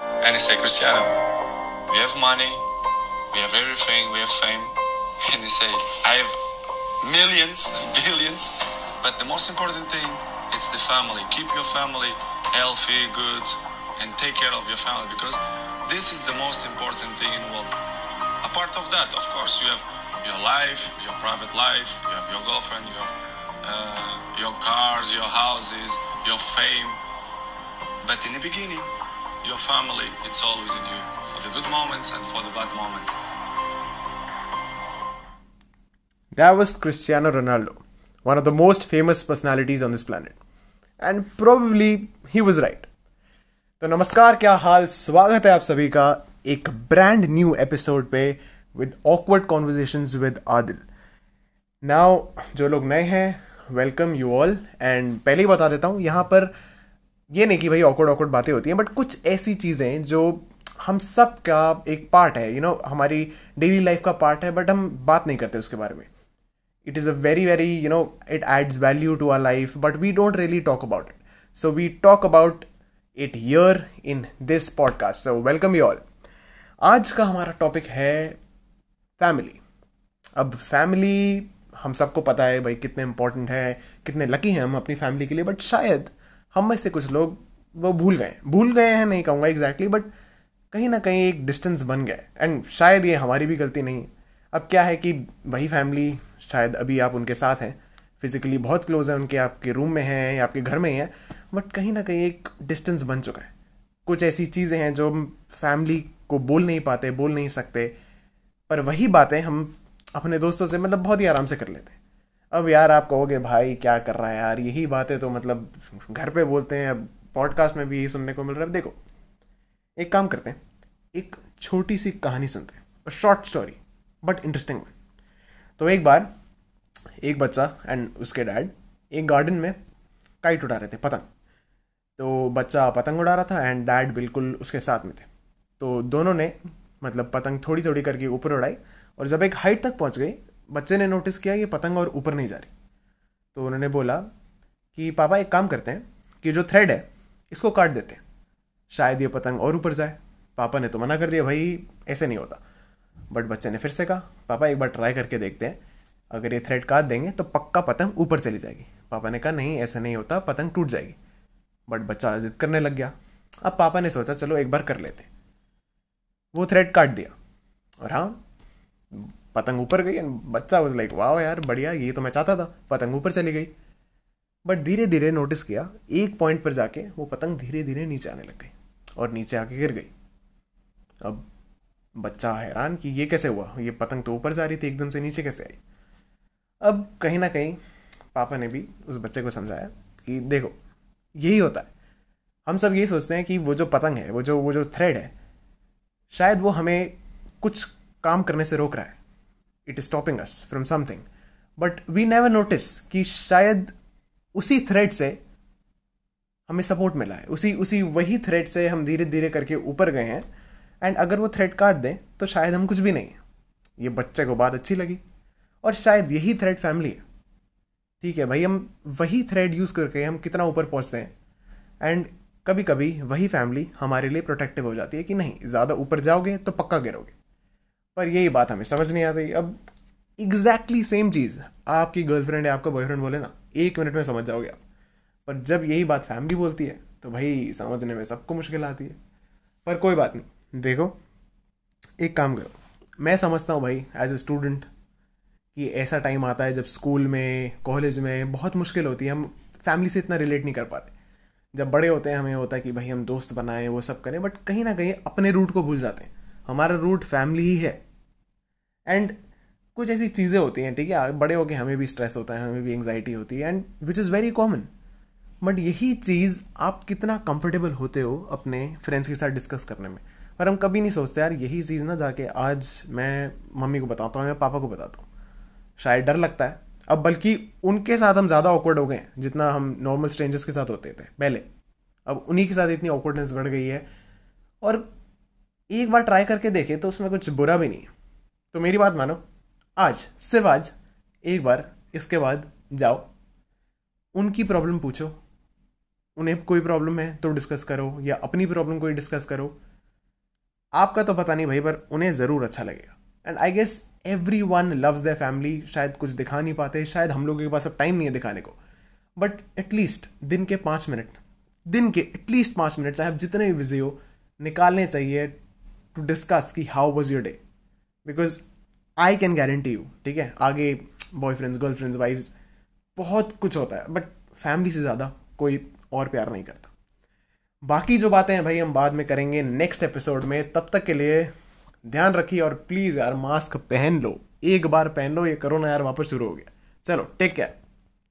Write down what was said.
And he said, Cristiano, we have money, we have everything, we have fame. And he said, I have millions, billions, but the most important thing is the family. Keep your family healthy, good, and take care of your family because this is the most important thing in the world. Apart of that, of course, you have your life, your private life, you have your girlfriend, you have uh, your cars, your houses, your fame. But in the beginning, your family, it's always with you for the good moments and for the bad moments. That was Cristiano Ronaldo, one of the most famous personalities on this planet. And probably he was right. तो नमस्कार क्या हाल स्वागत है आप सभी का एक brand new episode पे with awkward conversations with Adil now जो लोग नए हैं वेलकम यू ऑल एंड पहले ही बता देता हूँ यहाँ पर ये नहीं कि भाई ऑकवर्ड ऑकवर्ड बातें होती हैं बट कुछ ऐसी चीज़ें जो हम सब का एक पार्ट है यू you नो know, हमारी डेली लाइफ का पार्ट है बट हम बात नहीं करते उसके बारे में। It is a very very you know it adds value to our life but we don't really talk about it so we talk about it here in this podcast so welcome you all आज का हमारा topic है family अब family हम सबको पता है भाई कितने इंपॉर्टेंट है कितने लकी हैं हम अपनी फैमिली के लिए बट शायद हम में से कुछ लोग वो भूल गए। भूल गए हैं, नहीं कहूँगा एग्जैक्टली बट कहीं ना कहीं एक डिस्टेंस बन गया एंड शायद ये हमारी भी गलती नहीं। अब क्या है कि वही फैमिली शायद अभी आप उनके साथ हैं। फिजिकली बहुत क्लोज है, उनके आपके रूम में हैं या आपके घर में ही हैं बट कहीं ना कहीं एक डिस्टेंस बन चुका है। कुछ ऐसी चीज़ें हैं जो फैमिली को बोल नहीं पाते, बोल नहीं सकते। पर वही बातें हम अपने दोस्तों से मतलब बहुत ही आराम से कर लेते हैं। अब यार आप कहोगे, भाई, क्या कर रहा है यार? यही बातें तो मतलब घर पे बोलते हैं अब पॉडकास्ट में भी यही सुनने को मिल रहा है। देखो, एक काम करते हैं, एक छोटी सी कहानी सुनते हैं शॉर्ट स्टोरी बट इंटरेस्टिंग तो एक बार, एक बच्चा एंड उसके डैड एक गार्डन में काइट उड़ा रहे थे, पतंग। तो बच्चा पतंग उड़ा रहा था एंड डैड बिल्कुल उसके साथ में थे। तो दोनों ने मतलब पतंग थोड़ी थोड़ी करके ऊपर उड़ाई और जब एक हाइट तक पहुँच गई बच्चे ने नोटिस किया, ये पतंग और ऊपर नहीं जा रही। तो उन्होंने बोला कि, पापा, एक काम करते हैं कि जो थ्रेड है, इसको काट देते हैं। शायद ये पतंग और ऊपर जाए। पापा ने तो मना कर दिया, भाई, ऐसे नहीं होता। बट बच्चे ने फिर से कहा, पापा, एक बार ट्राई करके देखते हैं। अगर ये थ्रेड काट देंगे तो पक्का पतंग ऊपर चली जाएगी। पापा ने कहा, नहीं, ऐसा नहीं होता, पतंग टूट जाएगी। बट बच्चा जिद करने लग गया। अब पापा ने सोचा, चलो, एक बार कर लेते वो थ्रेड काट दिया। और हाँ पतंग ऊपर गई एंड बच्चा वॉज़ लाइक वाह यार, बढ़िया, ये तो मैं चाहता था। पतंग ऊपर चली गई। बट धीरे धीरे नोटिस किया, एक पॉइंट पर जाके वो पतंग धीरे धीरे नीचे आने लग गई और नीचे आके गिर गई। अब बच्चा हैरान कि ये कैसे हुआ? ये पतंग तो ऊपर जा रही थी, एकदम से नीचे कैसे आई? अब कहीं ना कहीं पापा ने भी उस बच्चे को समझाया कि देखो, यही होता है। हम सब यही सोचते हैं कि वो जो पतंग है, वो जो वो जो थ्रेड है, शायद वो हमें कुछ काम करने से रोक रहा है। It is stopping us from something but we never notice कि शायद उसी थ्रेड से हमें सपोर्ट मिला है। उसी उसी वही थ्रेड से हम धीरे धीरे करके ऊपर गए हैं। एंड अगर वो थ्रेड काट दें तो शायद हम कुछ भी नहीं ये बच्चे को बात अच्छी लगी। और शायद यही थ्रेड फैमिली है। ठीक है, भाई, हम वही थ्रेड यूज़ करके हम कितना ऊपर पहुँचते हैं। एंड कभी कभी वही फैमिली हमारे लिए प्रोटेक्टिव हो जाती है कि नहीं, ज़्यादा ऊपर जाओगे तो पक्का गिरोगे। पर यही बात हमें समझ नहीं आती अब एग्जैक्टली सेम चीज़। आपकी गर्लफ्रेंड या आपका बॉयफ्रेंड बोले ना, एक मिनट में समझ जाओगे आप। पर जब यही बात फैमिली बोलती है तो भाई समझने में सबको मुश्किल आती है। पर कोई बात नहीं, देखो, एक काम करो। मैं समझता हूँ भाई एज ए स्टूडेंट कि ऐसा टाइम आता है जब स्कूल में कॉलेज में बहुत मुश्किल होती है। हम फैमिली से इतना रिलेट नहीं कर पाते। जब बड़े होते हैं, हमें होता है कि भाई हम दोस्त बनाएँ, वो सब करें बट कहीं ना कहीं अपने रूट को भूल जाते हैं। हमारा रूट फैमिली ही है। एंड कुछ ऐसी चीज़ें होती हैं, ठीक है? बड़े होके हमें भी स्ट्रेस होता है, हमें भी एंगजाइटी होती है and which is very common but यही चीज़ आप कितना कंफर्टेबल होते हो अपने फ्रेंड्स के साथ डिस्कस करने में। पर हम कभी नहीं सोचते, यार, यही चीज़ ना जाके आज मैं मम्मी को बताता हूँ या पापा को बताता हूँ। शायद डर लगता है। अब बल्कि उनके साथ हम ज़्यादा ऑकवर्ड हो गए जितना हम नॉर्मल स्ट्रेंजर्स के साथ होते थे, पहले। अब उन्हीं के साथ इतनी ऑकवर्डनेस बढ़ गई है। और एक बार ट्राई करके देखे तो उसमें कुछ बुरा भी नहीं तो मेरी बात मानो, आज, सिर्फ़ आज, एक बार, इसके बाद जाओ, उनकी प्रॉब्लम पूछो, उन्हें कोई प्रॉब्लम है तो डिस्कस करो, या अपनी प्रॉब्लम कोई डिस्कस करो। आपका तो पता नहीं भाई, पर उन्हें ज़रूर अच्छा लगेगा। And I guess everyone loves the family शायद कुछ दिखा नहीं पाते, शायद हम लोगों के पास अब टाइम नहीं है दिखाने को। बट एटलीस्ट दिन के पाँच मिनट दिन के एटलीस्ट पाँच मिनट चाहे आप जितने भी बिज़ी हो, निकालने चाहिए टू डिस्कस कि how was your day because I can guarantee you ठीक है, आगे बॉयफ्रेंड्स गर्लफ्रेंड्स वाइफ्स बहुत कुछ होता है बट फैमिली से ज़्यादा कोई और प्यार नहीं करता। बाकी जो बातें हैं भाई, हम बाद में करेंगे नेक्स्ट एपिसोड में। तब तक के लिए ध्यान रखिए और प्लीज़ यार मास्क पहन लो। एक बार पहन लो, ये करोना यार वापस शुरू हो गया। चलो टेक केयर